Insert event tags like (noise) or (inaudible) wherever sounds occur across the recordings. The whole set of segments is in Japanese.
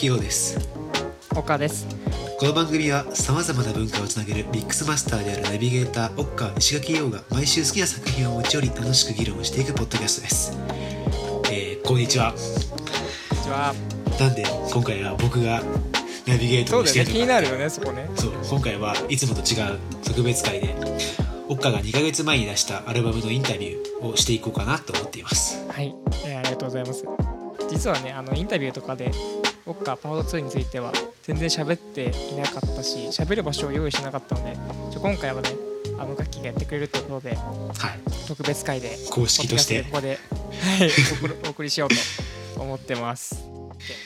垣陽です。岡です。この番組はさまざまな文化をつなげるミックスマスターであるナビゲーター岡石垣陽が毎週好きな作品を持ち寄り楽しく議論をしていくポッドキャストです。えー、こんにちは。こんにちは。なんで今回は僕がナビゲートそうだをしてるのかよね。気になるよねそこね。そう今回はいつもと違う特別会でオッカが2ヶ月前に出したアルバムのインタビューをしていこうかなと思っています。はい、えーありがとうございます。実はねあのインタビューとかでオッカーパート2については。全然喋っていなかったし喋る場所を用意しなかったのでちょ今回はねあの楽器がやってくれるということではい。特別会で公式として。ここで、はい、お送りしようと思ってます。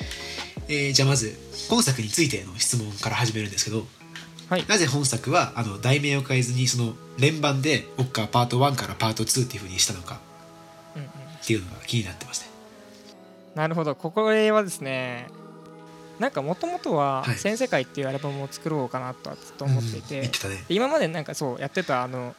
(laughs) えーじゃあまず本作についての質問から始めるんですけどはい。なぜ本作はあの題名を変えずにその連番でオッカーパート1からパート2っていうふうにしたのかっていうのが気になってますねなるほど。ここれはですねなんかもともとははい「全世界」っていうアルバムを作ろうかなとはずっと思っていて、今までなんかそうやってたあの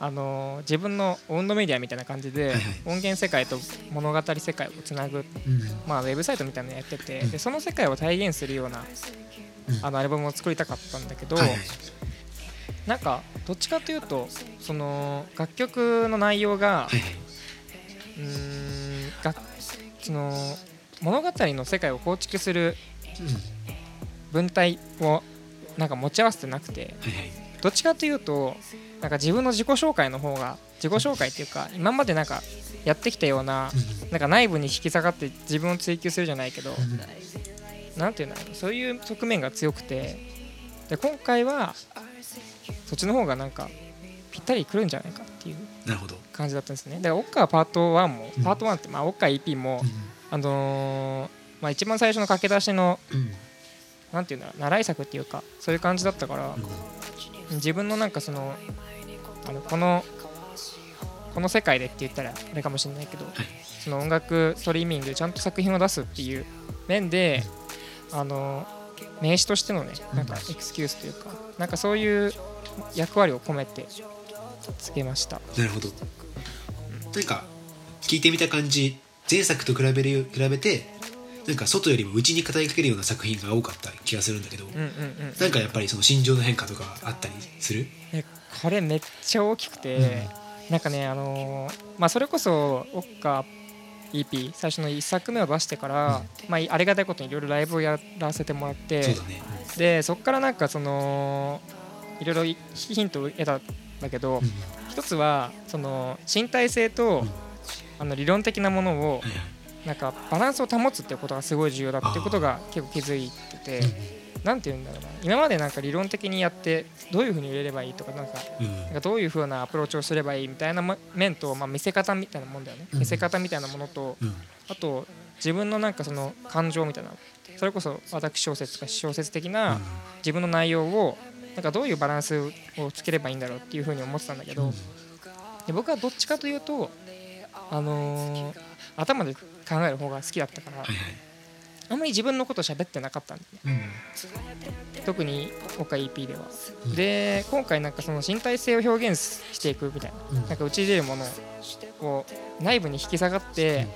あの自分の温度メディアみたいな感じで、音源世界と物語世界をつなぐ、うん。まあ、ウェブサイトみたいなのやってて、うん。でその世界を体現するようなうん。あのアルバムを作りたかったんだけど、なんかどっちかというとその楽曲の内容が、うーん楽その物語の世界を構築するうん文体をなんか持ち合わせてなくてどっちかというとなんか自分の自己紹介の方が自己紹介っていうか今までなんかやってきたようなうん。なんか内部に引き下がって自分を追求するじゃないけどうん。なんていうんだろうそういう側面が強くてで今回はそっちの方がなんかぴったりくるんじゃないかっていう感じだったんですね。だからオッカーパート1もうん。パート1ってまあオッカー EP もうあのーまあ一番最初の駆け出しのんうんなんていうんだろう習い作っていうかそういう感じだったからうん自分のなんかそのあのこのこの世界でって言ったらあれかもしれないけど、はい。その音楽ストリーミングでちゃんと作品を出すっていう面で、あの名詞としてのねなんかエクスキュースというかなんかそういう役割を込めてつけました。なるほど。なんか聞いてみた感じ前作と比べる比べてなんか外よりも内に語りかけるような作品が多かった気がするんだけど、うんうんうんなんかやっぱりその心情の変化とかあったりする？えこれめっちゃ大きくて、なんかねあのーまあそれこそオッカー EP 最初の1作目を出してから、まあありがたいことにいろいろライブをやらせてもらってそうだね。でそこからなんかそのいろいろいヒントを得たんだけど、うん。一つはその身体性と、うん。あの理論的なものをはいはいなんかバランスを保つっていうことがすごい重要だっていうことが結構気づいてて、なんて言うんだろうな。今までなんか理論的にやってどういうふうに売れればいいとかなんかうん。なんかどういう風なアプローチをすればいいみたいなま面と、まあ、見せ方みたいなもんだよね、うん。見せ方みたいなものとうん。あと自分のなんかその感情みたいなそれこそ私小説とか小説的な自分の内容をなんかどういうバランスをつければいいんだろうっていう風に思ってたんだけど、で僕はどっちかというと、あのー頭で考える方が好きだったから、はいはい。あんまり自分のこと喋ってなかったんだよね。うん。特に今回 EP では。うん。で今回なんかその身体性を表現していくみたいな。うん。なんか内に出るものを内部に引き下がって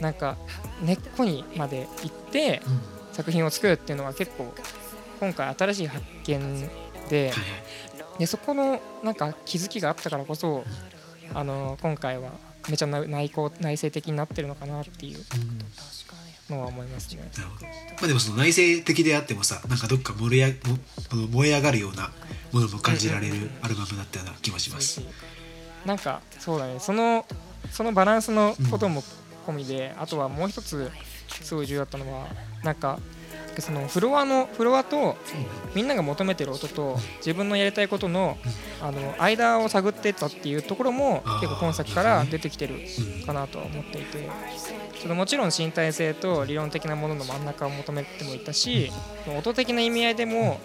なんか根っこにまで行ってうん。作品を作るっていうのは結構今回新しい発見ででそこのなんか気づきがあったからこそあの今回はめちゃ内内向内省的になってるのかなっていううん。のは思いますね。なるほどまあでもその内省的であってもさなんかどっか盛り上も燃え上がるようなものも感じられるアルバムだったような気もします。なんかそうだね。そのそのバランスのことも込みで、あとはもう一つすごい重要だったのはなんかそのフロアのフロアとみんなが求めてる音と自分のやりたいことのあの間を探ってったっていうところも結構今作から出てきてるかなとは思っていてそのもちろん身体性と理論的なものの真ん中を求めてもいたし音的な意味合いでも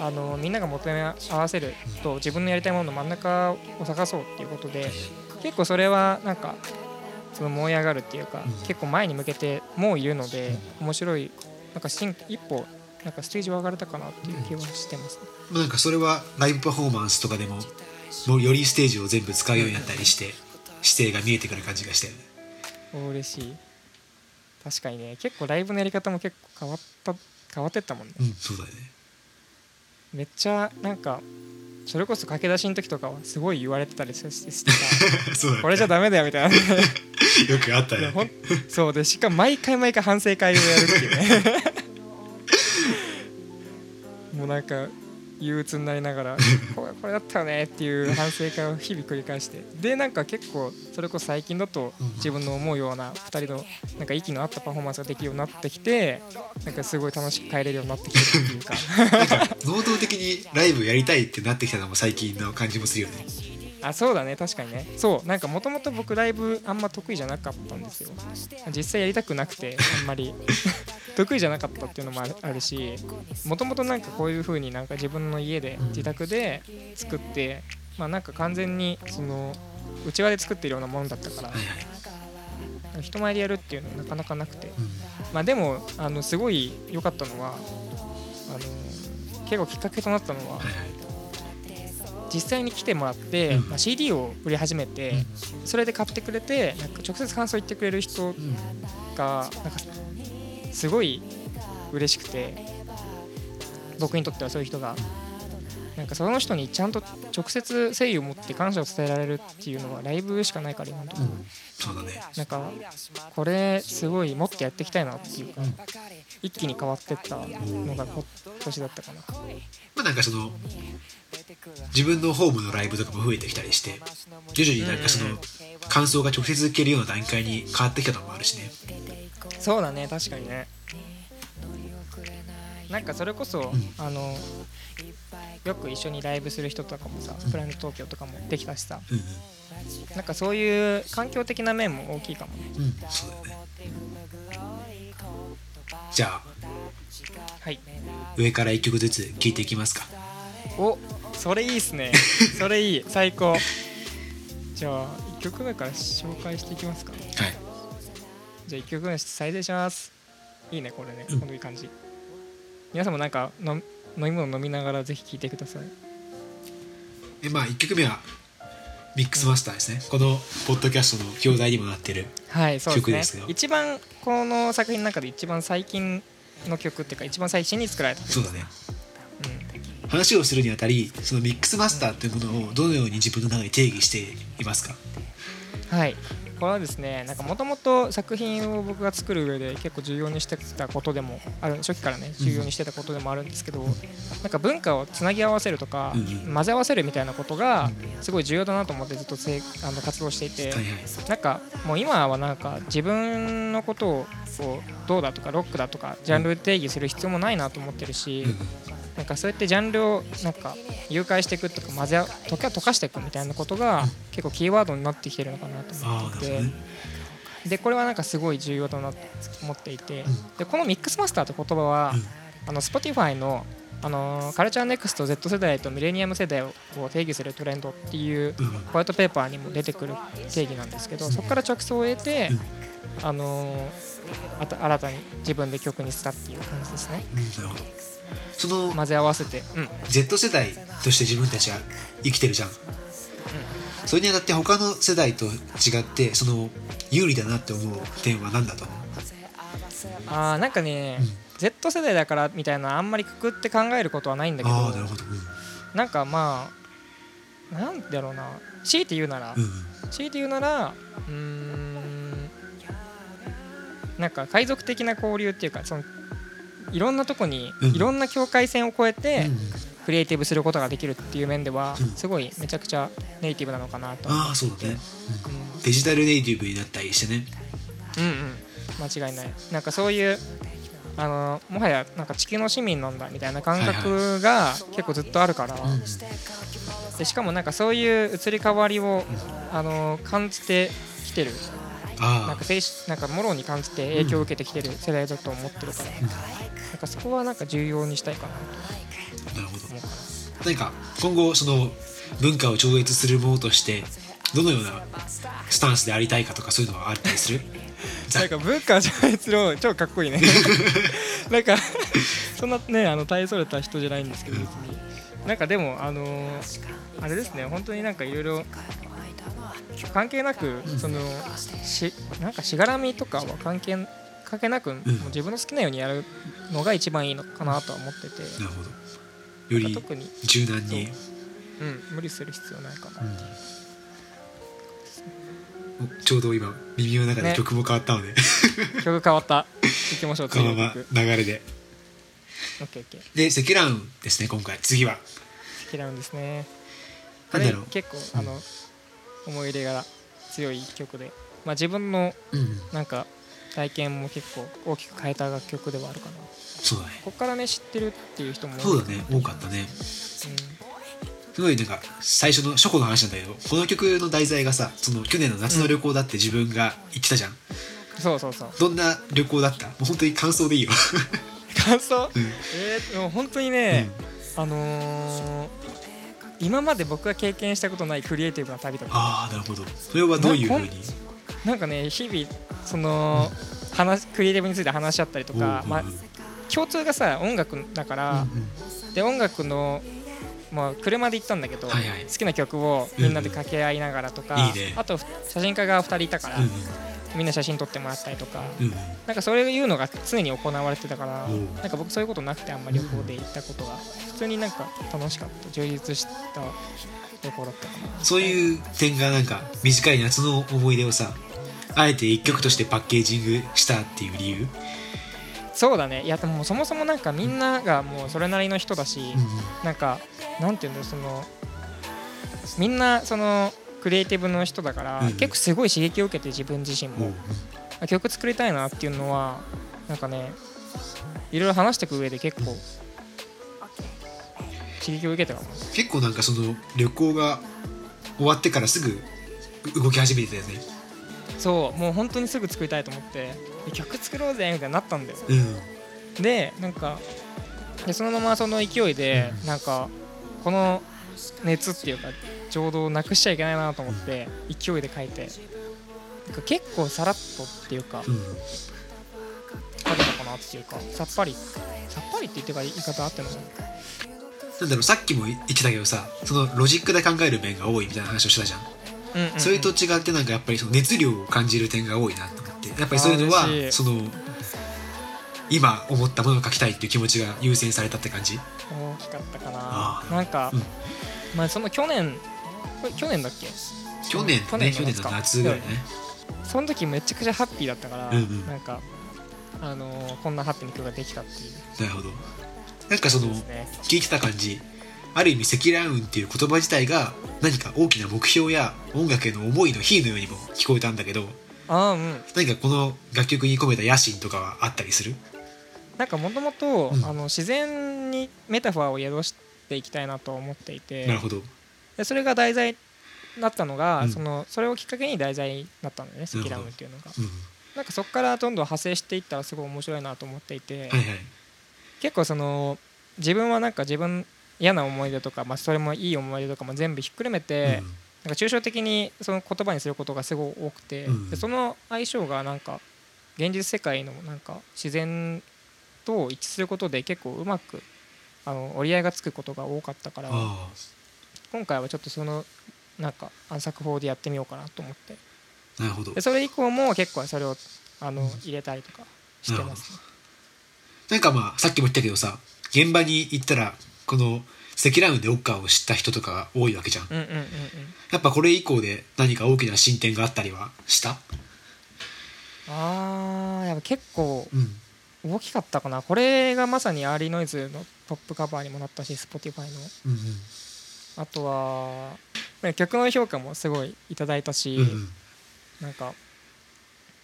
あのみんなが求め合わせると自分のやりたいものの真ん中を探そうっていうことで結構それはなんかその燃え上がるっていうかうん。結構前に向けてもういるので面白いなんか進一歩なんかステージを上がれたかなっていう気はしてます、ねまあなんかそれはライブパフォーマンスとかでももうよりステージを全部使うようになったりして姿勢が見えてくる感じがしてお嬉しい。確かにね。結構ライブのやり方も結構変わった変わってったもんね。うんそうだよね。めっちゃなんかそれこそ駆け出しの時とかはすごい言われてたりしてさ (laughs) これじゃダメだよみたいな。よくあったね。そうでしかも毎回毎回反省会をやるっていうね。(laughs) もうなんか憂鬱になりながら (laughs) これこれだったよねっていう反省会を日々繰り返して。でなんか結構それこそ最近だとうん自分の思うような2人のなんか息の合ったパフォーマンスができるようになってきてなんかすごい楽しく帰れるようになってきてるっていうか。能動的にライブやりたいってなってきたのも最近の感じもするよねあそうだね。確かにね。そう。なんかもともと僕ライブあんま得意じゃなかったんですよ。実際やりたくなくてあんまり。(laughs) 得意じゃなかったっていうのもあるしもともとなんかこういう風になんか自分の家で自宅で作ってまあなんか完全にその内輪で作ってるようなものだったから人前でやるっていうのはなかなかなくて。うん。まあでもあのすごい良かったのはあの結構きっかけとなったのは実際に来てもらって、うん。まあ、CD を売り始めて、それで買ってくれてなんか直接感想言ってくれる人うんがなんかすごい嬉しくて僕にとってはそういう人がなんかその人にちゃんと直接誠意を持って感謝を伝えられるっていうのはライブしかないから今のところ、うん。そうだね。なんかこれすごいもっとやっていきたいなっていうか、うん一気に変わってったのが今年だったかな。まあなんかその自分のホームのライブとかも増えてきたりして徐々になんかその感想が直接受けるような段階に変わってきたのもあるしね。そうだね確かにねなんかそれこそ、ん。あのよく一緒にライブする人とかもさ、プラネット東京とかもできたしさ。うんなんかそういう環境的な面も大きいかもね。うん。うんそうだよね。じゃあはい。上から1曲ずつ聴いていきますか。おそれいいっすね。(laughs) それいい。最高。じゃあ1曲目から紹介していきますか。はい。じゃあ1曲目再生します。いいねこれね、うん。このいい感じ皆さんもなんかの飲み物飲みながらぜひ聴いてください。でまあ1曲目はミックスマスターですね。このポッドキャストの教材にもなってるはいそうですね。曲ですよ一番この作品の中で一番最近の曲っていうか一番最新に作られた曲。そうだね。うん。話をするにあたりそのミックスマスターというものをどのように自分の中で定義していますか？はいこれはですねなんかもともと作品を僕が作る上で結構重要にしてたことでもある初期からね重要にしてたことでもあるんですけど、なんか文化をつなぎ合わせるとか、混ぜ合わせるみたいなことがすごい重要だなと思ってずっとあの活動していて、なんかもう今はなんか自分のことをこうどうだとかロックだとかジャンル定義する必要もないなと思ってるし、うんなんかそうやってジャンルをなんか誘拐していくとか混ぜ合溶け溶かしていくみたいなことが結構キーワードになってきてるのかなとあ思っていて、でこれはなんかすごい重要だなと思っていて、でこのミックスマスターって言葉は、あの Spotify のあの Culture Next Z 世代とミレニアム世代を定義するトレンドっていううん。ホワイトペーパーにも出てくる定義なんですけどそこから着想を得て、あのあた新たに自分で曲にしたっていう感じですねその混ぜ合わせて、うん、Z 世代として自分たちは生きてるじゃん、それにあたって他の世代と違ってその有利だなって思う点は何だと思う？あーなんかね、うん。Z 世代だからみたいなあんまりくくって考えることはないんだけどなるほど。なんかまあなんだろうな。強いて言うなら、うん、うん。強いて言うならうーんなんか海賊的な交流っていうかそのいろんなとこにうん。いろんな境界線を越えてうん。クリエイティブすることができるっていう面ではうん。すごいめちゃくちゃネイティブなのかなと。ああそうだね、うん。デジタルネイティブになったりしてね。うんうん。間違いない。なんかそういうあのもはやなんか地球の市民なんだみたいな感覚が結構ずっとあるから、でしかもなんかそういう移り変わりを、あの感じてきてる。なんあかなんかもろに感じて影響を受けてきてる世代だと思ってるから、なんかそこはなんか重要にしたいかな。あなるほど。と思うかな何か今後その文化を超越するものとしてどのようなスタンスでありたいかとかそういうのはあったりする？ざ (laughs) なんか文化超越の超かっこいいね。(laughs) なんかそんなねあの大それた人じゃないんですけど別に。なんかでもあのーあれですね本当になんかいろいろ関係なくそのしなんかしがらみとかは関係かけなく、もう自分の好きなようにやるのが一番いいのかなとは思ってて。なるほど。より特に、柔軟に。う。ん、無理する必要ないかな。っていう、おちょうど今耳の中でね。曲も変わったので、(laughs) 曲変わった。いきましょう (laughs) このまま流れで。オッケーオッケー。で積乱雲ですね今回。次は。好きなんですね。これなんだろう。結構あの思い入れが強い一曲で、まあ、自分のうん。なんか体験も結構大きく変えた楽曲ではあるかな。そうだね。こっからね知ってるっていう人もそうだね。多かったね。うん。すごいなんか最初の初歩の話なんだけどこの曲の題材がさその去年の夏の旅行だって自分が言ってたじゃん、そうそうそう。どんな旅行だった？もう本当に感想でいいよ、(laughs) 感想？うん。えー、でも本当にね、あのー今まで僕が経験したことないクリエイティブな旅だったああなるほど。それはどういうふうに？なんかね日々その、話クリエイティブについて話し合ったりとか、まあ、共通がさ音楽だから、で音楽の、まあ、車で行ったんだけど、はいはい。好きな曲をみんなで掛け合いながらとか、いいね。あと写真家が2人いたから、うんみんな写真撮ってもらったりとか、うんうん。なんかそういうのが常に行われてたから、おうなんか僕そういうことなくてあんまり旅行で行ったことが普通になんか楽しかった充実した旅行だったか。なそういう点がなんか短い夏の思い出をさあえて一曲としてパッケージングしたっていう理由、そうだね。いやでもそもそもなんかみんながもうそれなりの人だし、なんかなんていうんだそのみんなそのクリエイティブの人だから、うん結構すごい刺激を受けて自分自身も、うん曲作りたいなっていうのはなんかねいろいろ話していく上で結構刺激を受けたかも結構なんかその旅行が終わってからすぐ動き始めてたよねそうもう本当にすぐ作りたいと思ってで曲作ろうぜみたいになったんだよ。うん。でなんかでそのままその勢いでなんかこの熱っていうか情動をなくしちゃいけないなと思って勢いで書いてなんか結構さらっとっていうかうん。書けたかなっていうかさっぱりさっぱりって言ってか言い方あってんのかな。なんだろうさっきも言ってたけどさそのロジックで考える面が多いみたいな話をしてたじゃん、うんうんうん。それと違ってなんかやっぱりその熱量を感じる点が多いなと思って。やっぱりそういうのはその今思ったものを書きたいっていう気持ちが優先されたって感じ？大きかったかな。なんか、うん。まあその去年去年だっけ？去年去年のね去年の夏ぐらいね。その時めちゃくちゃハッピーだったから、うんうん。なんかあのーこんなハッピーな曲ができたっていう。なるほど。なんかそのね。聞いてた感じ？ある意味積乱雲っていう言葉自体が何か大きな目標や音楽への思いの比喩のようにも聞こえたんだけどああうん。何かこの楽曲に込めた野心とかはあったりする？なんかもともと自然にメタファーを宿していきたいなと思っていてなるほど。でそれが題材だったのが、うん。そのそれをきっかけに題材になったんだよね積乱雲っていうのが。うんなんかそこからどんどん派生していったらすごい面白いなと思っていて、はいはい。結構その自分はなんか自分嫌な思い出とか、まあ、それもいい思い出とかも全部ひっくるめて、うん。なんか抽象的にその言葉にすることがすごい多くて、うん。でその相性がなんか現実世界のなんか自然と一致することで結構うまくあの折り合いがつくことが多かったからあ今回はちょっとそのなんか暗作法でやってみようかなと思って。あなるほど。でそれ以降も結構それをあの入れたりとかしてますね。なんかまあさっきも言ったけどさ現場に行ったらこの積乱雲でオッカーを知った人とかが多いわけじゃん。うんうんうんうん。やっぱこれ以降で何か大きな進展があったりはした？あーやっぱ結構うん。大きかったかな。これがまさにアーリーノイズのトップカバーにもなったし Spotify の。うんあとはね曲の評価もすごいいただいたし、うんうん。なんか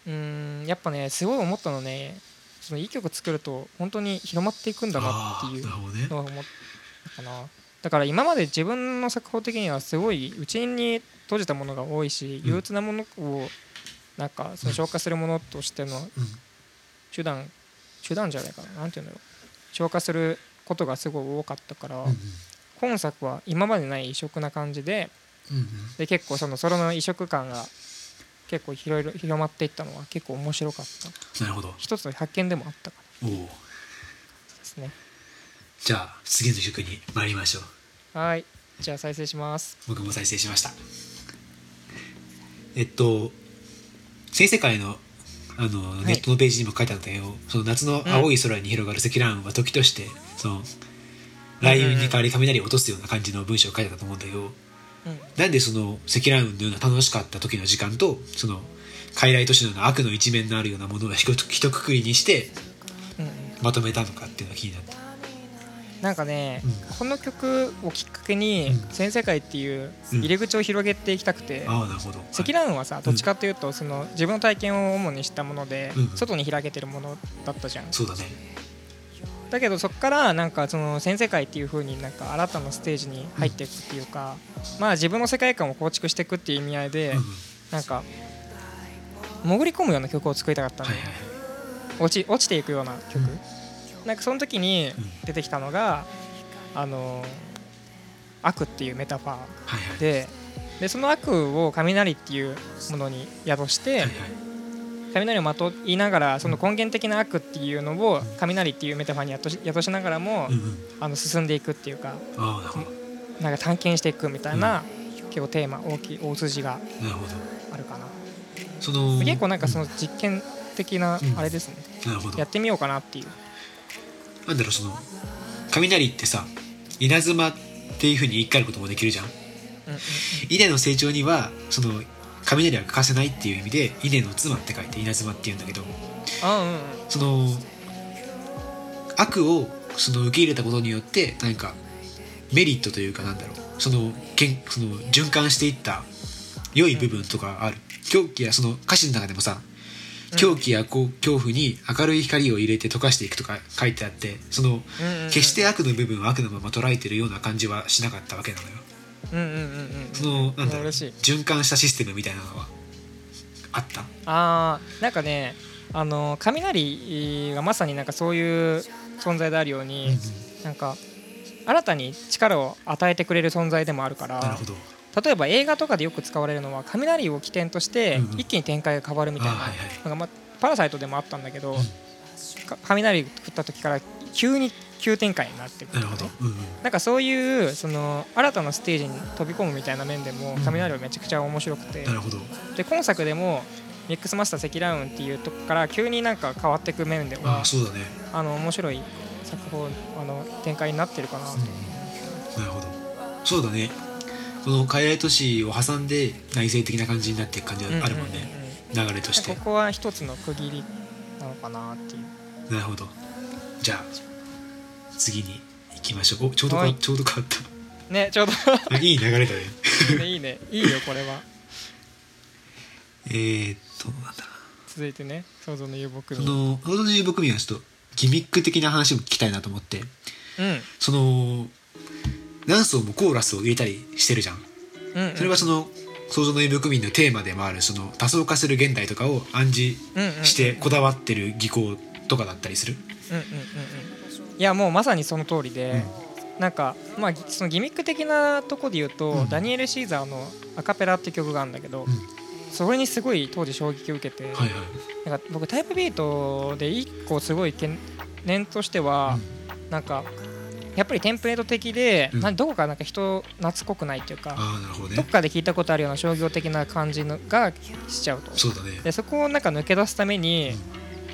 うーんやっぱねすごい思ったのねそのいい曲作ると本当に広まっていくんだなあっていうのを思ったかな。だから今まで自分の作法的にはすごい内に閉じたものが多いしうん。憂鬱なものをなんかその消化するものとしてのうん。手段手段じゃないかな。なんて言うんだろう。消化することがすごい多かったから、うん今作は今までない異色な感じでで結構そのソロの異色感が結構広い広まっていったのは結構面白かった。なるほど。一つの発見でもあったかおおらですねじゃあ次の曲に参りましょう。はい。じゃあ再生します。僕も再生しました。えっと新世界のあのネットのページにも書いてあったけど、その夏の青い空に広がる積乱雲は時としてその雷雲に代わり雷を落とすような感じの文章を書いてあったと思うんだけど、うん。なんでその積乱雲のような楽しかった時の時間とその傀儡都市のような悪の一面のあるようなものをひとくくりにしてうん。うんまとめたのかっていうのが気になった。なんかね、うん。この曲をきっかけにうん「全世界」っていう入り口を広げていきたくて。積乱雲はさどっちかというとその自分の体験を主にしたもので、うん。外に開けてるものだったじゃん。そうだね。だけどそこからなんかその全世界っていう風になんか新たなステージに入っていくっていうか、まあ自分の世界観を構築していくっていう意味合いで、なんか潜り込むような曲を作りたかったの、はいはいはい。落ち落ちていくような曲、うんなんかその時にうん出てきたのが、あの悪っていうメタファーはいはい。ででその悪を雷っていうものに宿して、はいはい。雷をまといながらその根源的な悪っていうのを雷っていうメタファーに宿し宿しながらも、うんうん。あの進んでいくっていうかなんか探検していくみたいな、結構テーマ大きい大筋がなるほど。あるかな、その結構なんかその実験的なうん。あれですね、なるほど。やってみようかなっていうなんだろうその雷ってさ稲妻っていうふうに言い換えることもできるじゃん。稲の成長にはその雷は欠かせないっていう意味で稲の妻って書いて稲妻っていうんだけど。その悪をその受け入れたことによって何かメリットというかなんだろう。そのけんその循環していった良い部分とかある。狂気やその歌詞の中でもさ狂気やこう恐怖に明るい光を入れて溶かしていくとか書いてあってそのうんうんうん。決して悪の部分を悪のまま捉えてるような感じはしなかったわけなのよ。うんうんうんうんそのなんだろう循環したシステムみたいなのはあった？あーなんかねあの雷がまさになんかそういう存在であるように、なんか新たに力を与えてくれる存在でもあるからなるほど例えば映画とかでよく使われるのは雷を起点としてうんうん。一気に展開が変わるみたいな,、まパラサイトでもあったんだけど、雷降った時から急に急展開になってくなるほど、うんうん、なんかそういうその新たなステージに飛び込むみたいな面でもうん。雷はめちゃくちゃ面白くて、なるほど。で今作でもミックスマスター積乱雲っていうとこから急になんか変わっていく面であはあそうだね。あの面白い作法あの展開になってるかなと、なるほど。そうだねこの海外都市を挟んで内政的な感じになっていく感じがあるもんね、流れとして。ここは一つの区切りなのかなっていう。なるほど。じゃあ次に行きましょう。おちょうどか、はい。ちょうど変わっねちょうど。た (laughs) いい流れだね。ね (laughs) いいね。いいよこれは。えーっとなんだろ続いてね想像の遊牧民の「ロードの遊牧民」はちょっとギミック的な話も聞きたいなと思って。うん。その何層もコーラスを入れたりしてるじゃん。うんうん。それはその想像の遊牧民のテーマでもあるその多層化する現代とかを暗示うんうんうんしてこだわってる技巧とかだったりする？うんうんうんうん。いやもうまさにその通りで、なんかまあそのギミック的なとこで言うと、うん。ダニエル・シーザーの「アカペラ」って曲があるんだけど、うん。それにすごい当時衝撃を受けて、はいはい。なんか僕タイプビートで一個すごい懸念としては、なんかやっぱりテンプレート的で、うん。どこかなんか人懐っこくないっていうか、どね。どっかで聞いたことあるような商業的な感じのがしちゃうと。そうだね。でそこをなんか抜け出すために、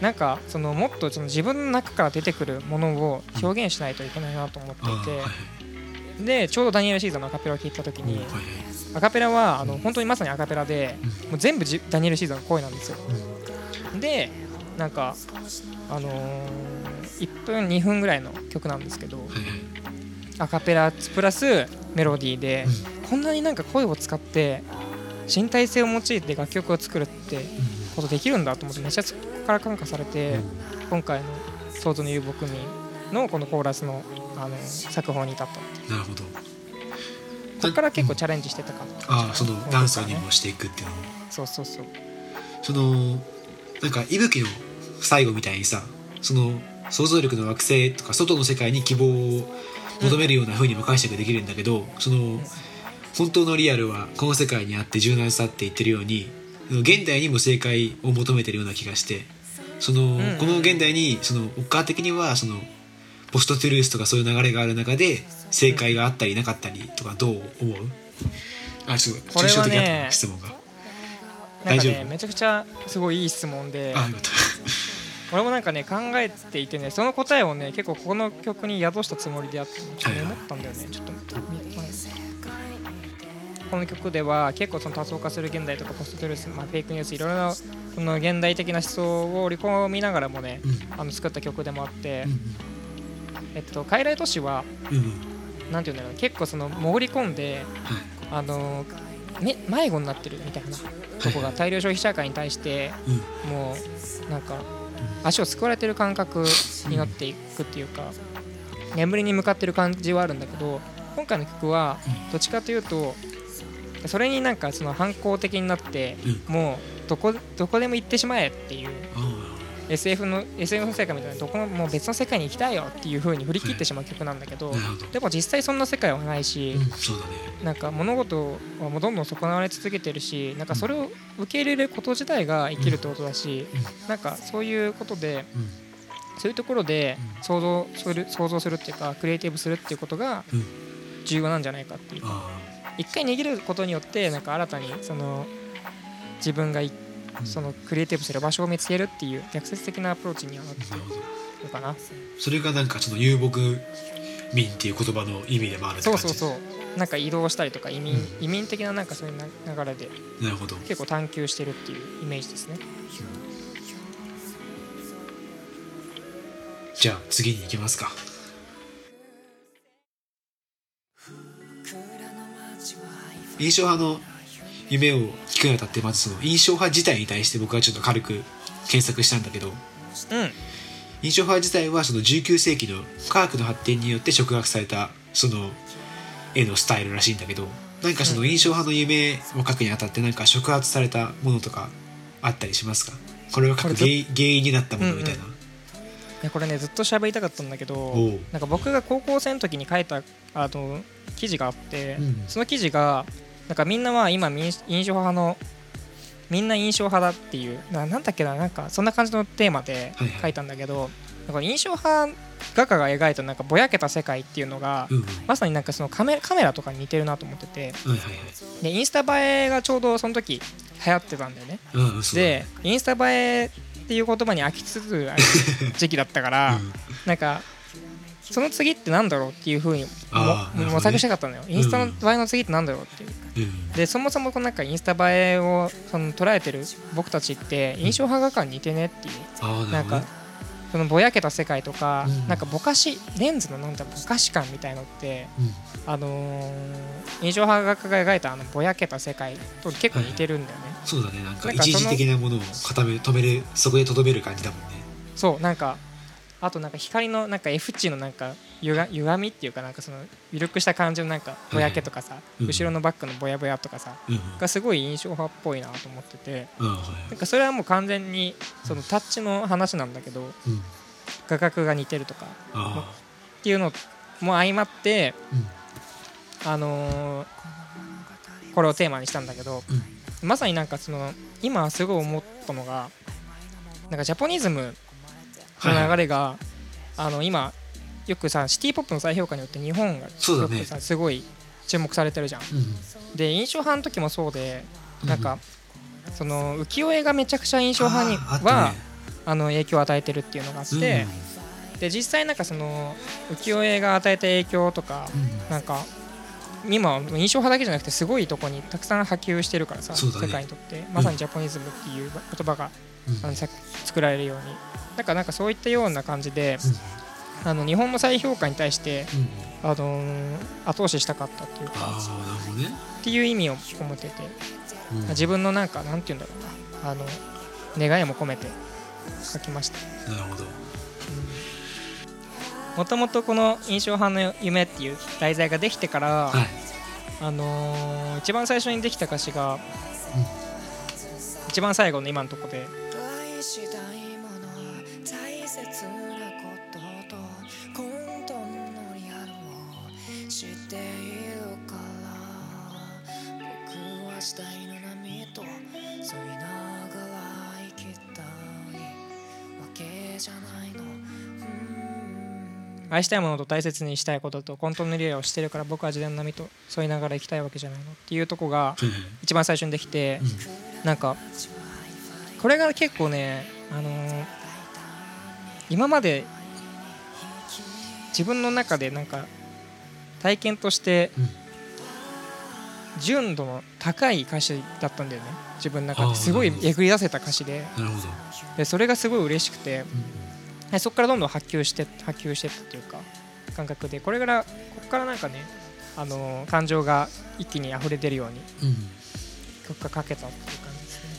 なんかそのもっとその自分の中から出てくるものを表現しないといけないなと思っていて、ああはいはい。でちょうどダニエル・シーザーのアカペラを聞いた時に、うんはいはい。アカペラはあの本当にまさにアカペラで、うん。もう全部じダニエル・シーザーの声なんですよ。でなんかあのー1分2分ぐらいの曲なんですけどはいはい。アカペラプラスメロディーで、うこんなになんか声を使って身体性を用いて楽曲を作るってことできるんだと思ってめっちゃそこから感化されて、今回の「想像の遊牧民」のこのコーラスのあの作法に至ったなるほど。ここから結構チャレンジしてたかな、ああそのダンサーにもしていくっていうのも。そうそうそう。そのなんか息吹の最後みたいにさその想像力の惑星とか外の世界に希望を求めるような風にも解釈できるんだけどその本当のリアルはこの世界にあって柔軟さって言ってるように現代にも正解を求めてるような気がしてその、この現代にそのオッカー的にはそのポストトゥルースとかそういう流れがある中で正解があったりなかったりとかどう思う？あちょっと抽象的な質問が。なんか大丈夫？ねめちゃくちゃすごいいい質問で。あよかった俺もなんかね考えていてねその答えをね結構この曲に宿したつもりであってちょっと思ったんだよね。ちょっとこの曲では結構その多層化する現代とかポストトゥルース、まあ、フェイクニュースいろいろなその現代的な思想を織り込みながらもねうん。あの作った曲でもあってう、んえっと、傀儡都市はうんうん。なんていうんだろうな結構その潜り込んではい。あのめ迷子になってるみたいなとこが大量消費社会に対してうん。もうなんか足をすくわれてる感覚になっていくっていうか眠りに向かってる感じはあるんだけど今回の曲はどっちかというとそれになんかその反抗的になってうもうどこどこでも行ってしまえっていうあ SF の SF の世界みたいなどこのもう別の世界に行きたいよっていう風に振り切ってしまう曲なんだけどあなるほど。でも実際そんな世界はないしうんなんか物事はもうどんどん損なわれ続けてるしなんかそれを受け入れること自体が生きるってことだしなんかそういうことでうん。そういうところでうん。想像する想像するっていうかクリエイティブするっていうことがうん。重要なんじゃないかっていう。あ一回握ることによってなんか新たにその自分がそのクリエイティブする場所を見つけるっていう逆説的なアプローチにはなってなるかな。それがなんかその遊牧民っていう言葉の意味でもあるって感じ。そうそうそう。なんか移動したりとか移民移民的ななんかそういうな流れでなるほど。結構探求してるっていうイメージですね。じゃあ次に行きますか。印象派の夢を聞くにあたってまずその印象派自体に対して僕はちょっと軽く検索したんだけどうん。印象派自体はその19世紀の科学の発展によって触発されたその絵のスタイルらしいんだけどなんかその印象派の夢を描くにあたってなんか触発されたものとかあったりしますか？これは描く原因原因になったものみたいな、いやこれねずっと喋りたかったんだけどなんか僕が高校生の時に書いたあの記事があって、うん。その記事がなんかみんなは今印象派のみんな印象派だっていうななんだっけななんかそんな感じのテーマで書いたんだけど、なんか印象派画家が描いたなんかぼやけた世界っていうのが、まさになんかそのカメカメラとかに似てるなと思ってて。でインスタ映えがちょうどその時流行ってたんだよね。でインスタ映えっていう言葉に飽きつつある時期だったから、(laughs) うん。なんかその次ってなんだろうっていうふうに模索したかったのよ、インスタの映えの次ってなんだろうっていう。うん。でそもそもこのなんかインスタ映えをその捉えてる僕たちって印象派画家に似てねっていう。なんかそのぼやけた世界とか、うん。なんかぼかしレンズのなんだぼかし感みたいのってうん。あのー印象派画家が描いたあのぼやけた世界と結構似てるんだよね、そうだね。なんか一時的なものを固め止めるそこでとどめる感じだもんね。そうなんかあとなんか光のなんか F 値のなんかゆが歪みっていうかなんかその緩くした感じのなんかぼやけとかさ、うん。後ろのバックのぼやぼやとかさうん。がすごい印象派っぽいなと思ってて。なんかそれはもう完全にそのタッチの話なんだけどうん。画角が似てるとかあっていうのも相まってあのーこれをテーマにしたんだけどうん。まさになんかその今すごい思ったのがなんかジャポニズムの流れが、あの今よくさシティ・ポップの再評価によって日本がよくさすごい注目されてるじゃん。うんで印象派の時もそうでうん。なんか、その浮世絵がめちゃくちゃ印象派にあーあね。あの影響を与えてるっていうのがあって、で実際なんかその浮世絵が与えた影響とかうん。うんなんか今は印象派だけじゃなくてすごいとこにたくさん波及してるからさ、ね。世界にとって。まさにジャポニズムっていう言葉が、うん。あのさ作られるようになんかなんかそういったような感じで、うん。あの日本の再評価に対して、うん。あのー後押ししたかったっていうかね。っていう意味を込めててうん。自分のなんかなんて言うんだろうなあの願いも込めて書きました。なるほど。もともとこの印象派の夢っていう題材ができてから、はい。あのー一番最初にできた歌詞が、一番最後の今のとこで愛したいものと大切にしたいことと混沌のリレーをしてるから僕は自然の波と添いながら生きたいわけじゃないのっていうとこが一番最初にできてうん。なんかこれが結構ねあのー今まで自分の中でなんか体験としてうん。純度の高い歌詞だったんだよね。自分の中で。すごいえぐり出せた歌詞で。でそれがすごい嬉しくて。うんでそこからどんどん波及して波及してったっていうか感覚で。これからここからなんかねあのー感情が一気に溢れ出るようにうん。曲が書けたっていう感じですね。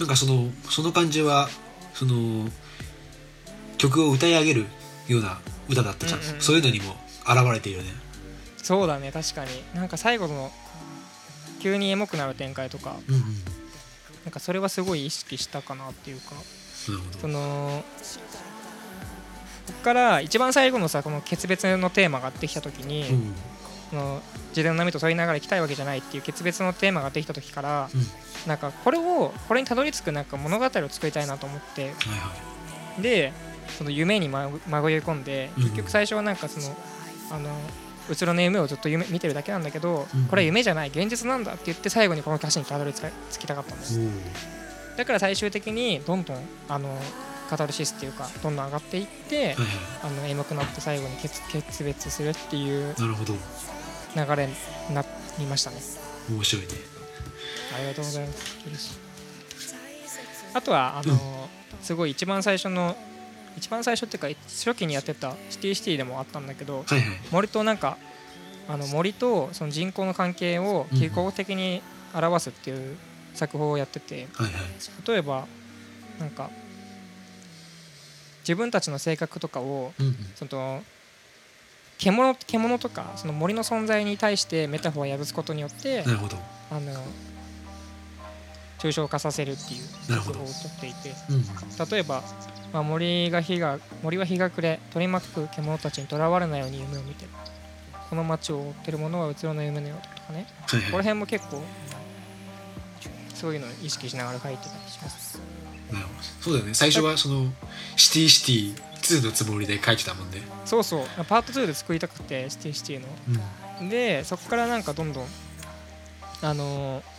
なんかそのその感じはその曲を歌い上げるような歌だったじゃん、うんうんうん。そういうのにも現れてるよね。そうだね確かに。なんか最後の急にエモくなる展開とかうんうん。なんかそれはすごい意識したかなっていうか。そのここから一番最後のさこの決別のテーマができた時に、うん。その自然の波と沿いながら行きたいわけじゃないっていう決別のテーマができた時から、うん。なんかこれをこれにたどり着くなんか物語を作りたいなと思って。はいはい。でその夢にままごい込んでうん。結局最初はなんかそのあのうつろの夢をずっと夢見てるだけなんだけど、うん。これは夢じゃない現実なんだって言って最後にこの歌詞にたどり着きたかったんです。おだから最終的にどんどんあのカタルシスっていうかどんどん上がっていって、はいはい。あのエモくなって最後に決決別するっていうなるほど。流れになりましたね。面白いね。ありがとうございます。嬉しい。あとはあの、すごい一番最初の一番最初っていうか初期にやってたシティシティでもあったんだけどはいはい。森となんかあの森とその人口の関係を記号的に表すっていう作法をやっててはいはい。例えばなんか自分たちの性格とかをその獣獣とかその森の存在に対してメタファーを破すことによってなるほど。あの抽象化させるっていうなるほど。作法をとっていてうん例えば、まあ、森が日が森は日が暮れ取り巻く獣たちにとらわれないように夢を見てる。この街を追ってる者はうつろの夢のようだとかね。はいはい。この辺も結構そういうのを意識しながら書いてたりしますそうだよね。最初はそのシティシティ2のつもりで書いてたもんね。そうそう。パート2で作りたくてシティシティの。うん。でそこからなんかどんどんあのー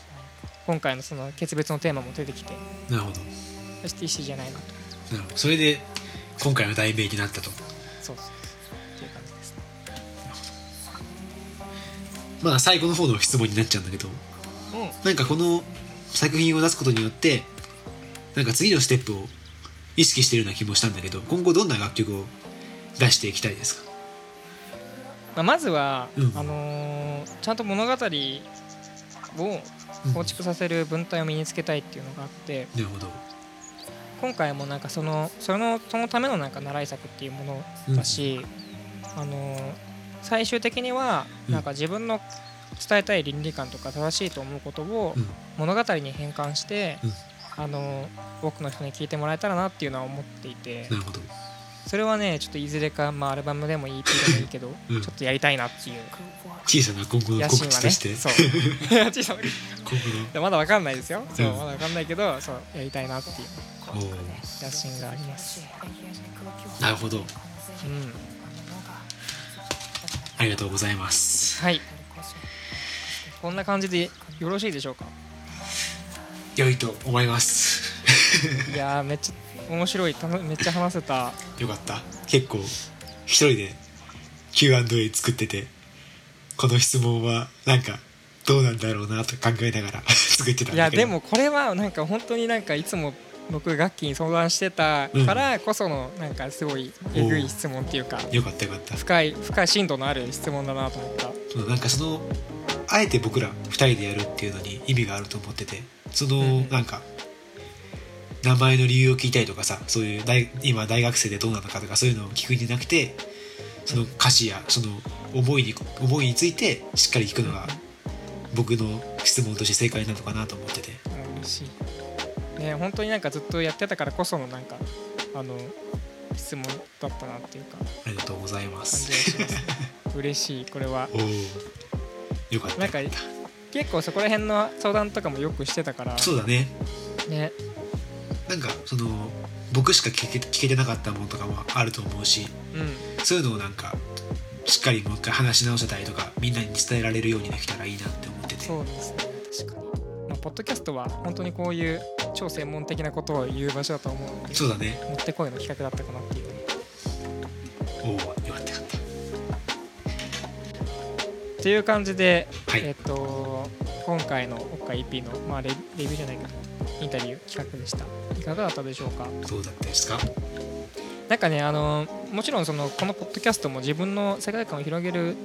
今回のその決別のテーマも出てきて。なるほど。シティシティじゃないなと。なるほど。それで今回の題名になったと。そうそうっていう感じですね。まあ最後の方の質問になっちゃうんだけど。うん。なんかこの作品を出すことによってなんか次のステップを意識してるような気もしたんだけど今後どんな楽曲を出していきたいですか？まあ、まずは、うん。あのーちゃんと物語を構築させる文体を身につけたいっていうのがあってなるほど。今回もなんかそのそのそのためのなんか習い作っていうものだし、あのー最終的にはうん。なんか自分の伝えたい倫理観とか正しいと思うことをうん。物語に変換して、うんあのー多くの人に聞いてもらえたらなっていうのは思っていて。なるほど。それはねちょっといずれか、まあ、アルバムでも EP でもいいけど、うん。ちょっとやりたいなっていう。小さな今後の野告心はね知として、そう。(laughs) 小さな今後まだわかんないですよ、そううんまだわかんないけどそうやりたいなっていう。野心があります。なるほど。うん。ありがとうございます。はい。こんな感じでよろしいでしょうか？良いと思います。いやーめっちゃ面白い。たのめっちゃ話せた。よかった。結構一人で Q&A 作っててこの質問はなんかどうなんだろうなと考えながら (laughs) 作ってたんいだけど。やでもこれはなんか本当になんかいつも僕楽器に相談してたからこそのなんかすごいえぐい質問っていうかよかったよかった。深い深い深度のある質問だなと思った。なんかそのあえて僕ら2人でやるっていうのに意味があると思っててその、うん。なんか名前の理由を聞いたりとかさそういう大今大学生でどうなのかとかそういうのを聞くんじゃなくてその歌詞やその思いに思いについてしっかり聞くのが僕の質問として正解なのかなと思ってて。うん嬉しい。ね本当になんかずっとやってたからこそのなんかあの質問だったなっていうかありがとうございま感す嬉しいこれはよかった。なんか結構そこら辺の相談とかもよくしてたから。そうだね。ね。なんかその僕しか聞け聞けてなかったものとかもあると思うしうん。そういうのをなんかしっかりもう一回話し直せたりとかみんなに伝えられるようにできたらいいなって思ってて。そうですね。確かに、まあ、ポッドキャストは本当にこういう超専門的なことを言う場所だと思うのでそうだね。もってこいの企画だったかなっていう。おおていう感じで、はい。えっと今回のオッカ EP の、まあ、レレビューじゃないか。インタビュー企画でした。いかがだったでしょうか？たどうだったですか？なんかねあのもちろんそのこのポッドキャストも自分の世界観を広げるうん。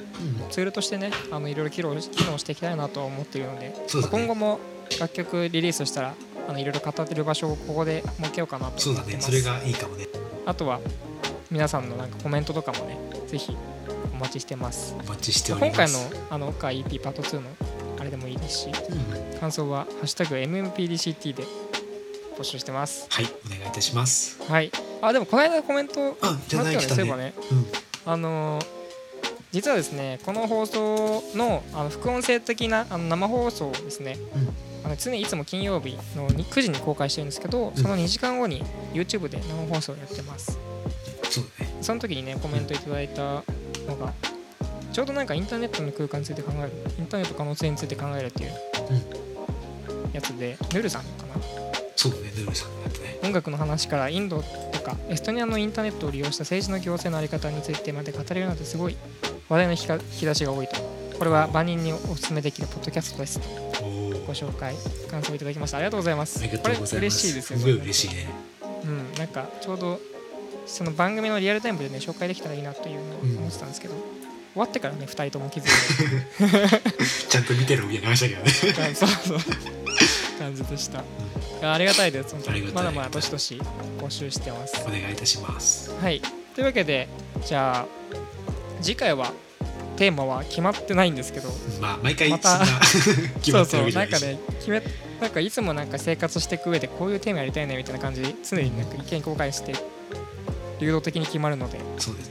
ツールとしてねあのいろいろ機能機能していきたいなとは思っているので、ね。今後も楽曲リリースしたらあのいろいろ語ってる場所をここで設けようかなとそう思ってます。だね。それがいいかもね。あとは皆さんのなんかコメントとかもねぜひお待ちしてます。お待ちしております。今回のあのオカ EP パート2のあれでもいいですしうん。感想は「ハッシュタグ #MMPDCT」で募集してます。はいお願いいたします。はい。あでもこの間コメントあじゃもらったよねない来たね。そういえばね。うん。あのー実はですねこの放送のあの副音声的なあの生放送をですねうん。あの常にいつも金曜日のに9時に公開してるんですけどその2時間後に YouTube で生放送をやってます。そうだね。その時にねコメントいただいたのがちょうどなんかインターネットの空間について考えるインターネット可能性について考えるっていうやつでヌルさんかな。そうだねヌルさんね。音楽の話からインドとかエストニアのインターネットを利用した政治の行政の在り方についてまで語れるなんてすごい話題の引き出しが多いと。これは万人にお勧めできるポッドキャストです。ご紹介感想いただきました。ありがとうございます。これ嬉しいですよ。ねすごい嬉しいね。うんなんかちょうどその番組のリアルタイムでね紹介できたらいいなというのを思ってたんですけど、終わってからね2人とも気づい (laughs) ちゃんと見てるみたいな話だけどね。て (laughs) そうそう。感じでした、いやありがたいです本当に。まだまだ年々募集してます。お願いいたします。はい。というわけでじゃあ次回はテーマは決まってないんですけどまあ毎回そまたそうそう。なんかね決めなんかいつもなんか生活していく上でこういうテーマやりたいねみたいな感じで常になんか意見交換して流動的に決まるので。そうです。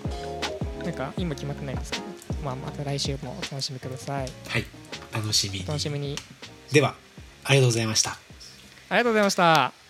なんか今決まってないんですけど、まあ、また来週もお楽しみください。はい。楽しみ楽しみに。ではありがとうございました。ありがとうございました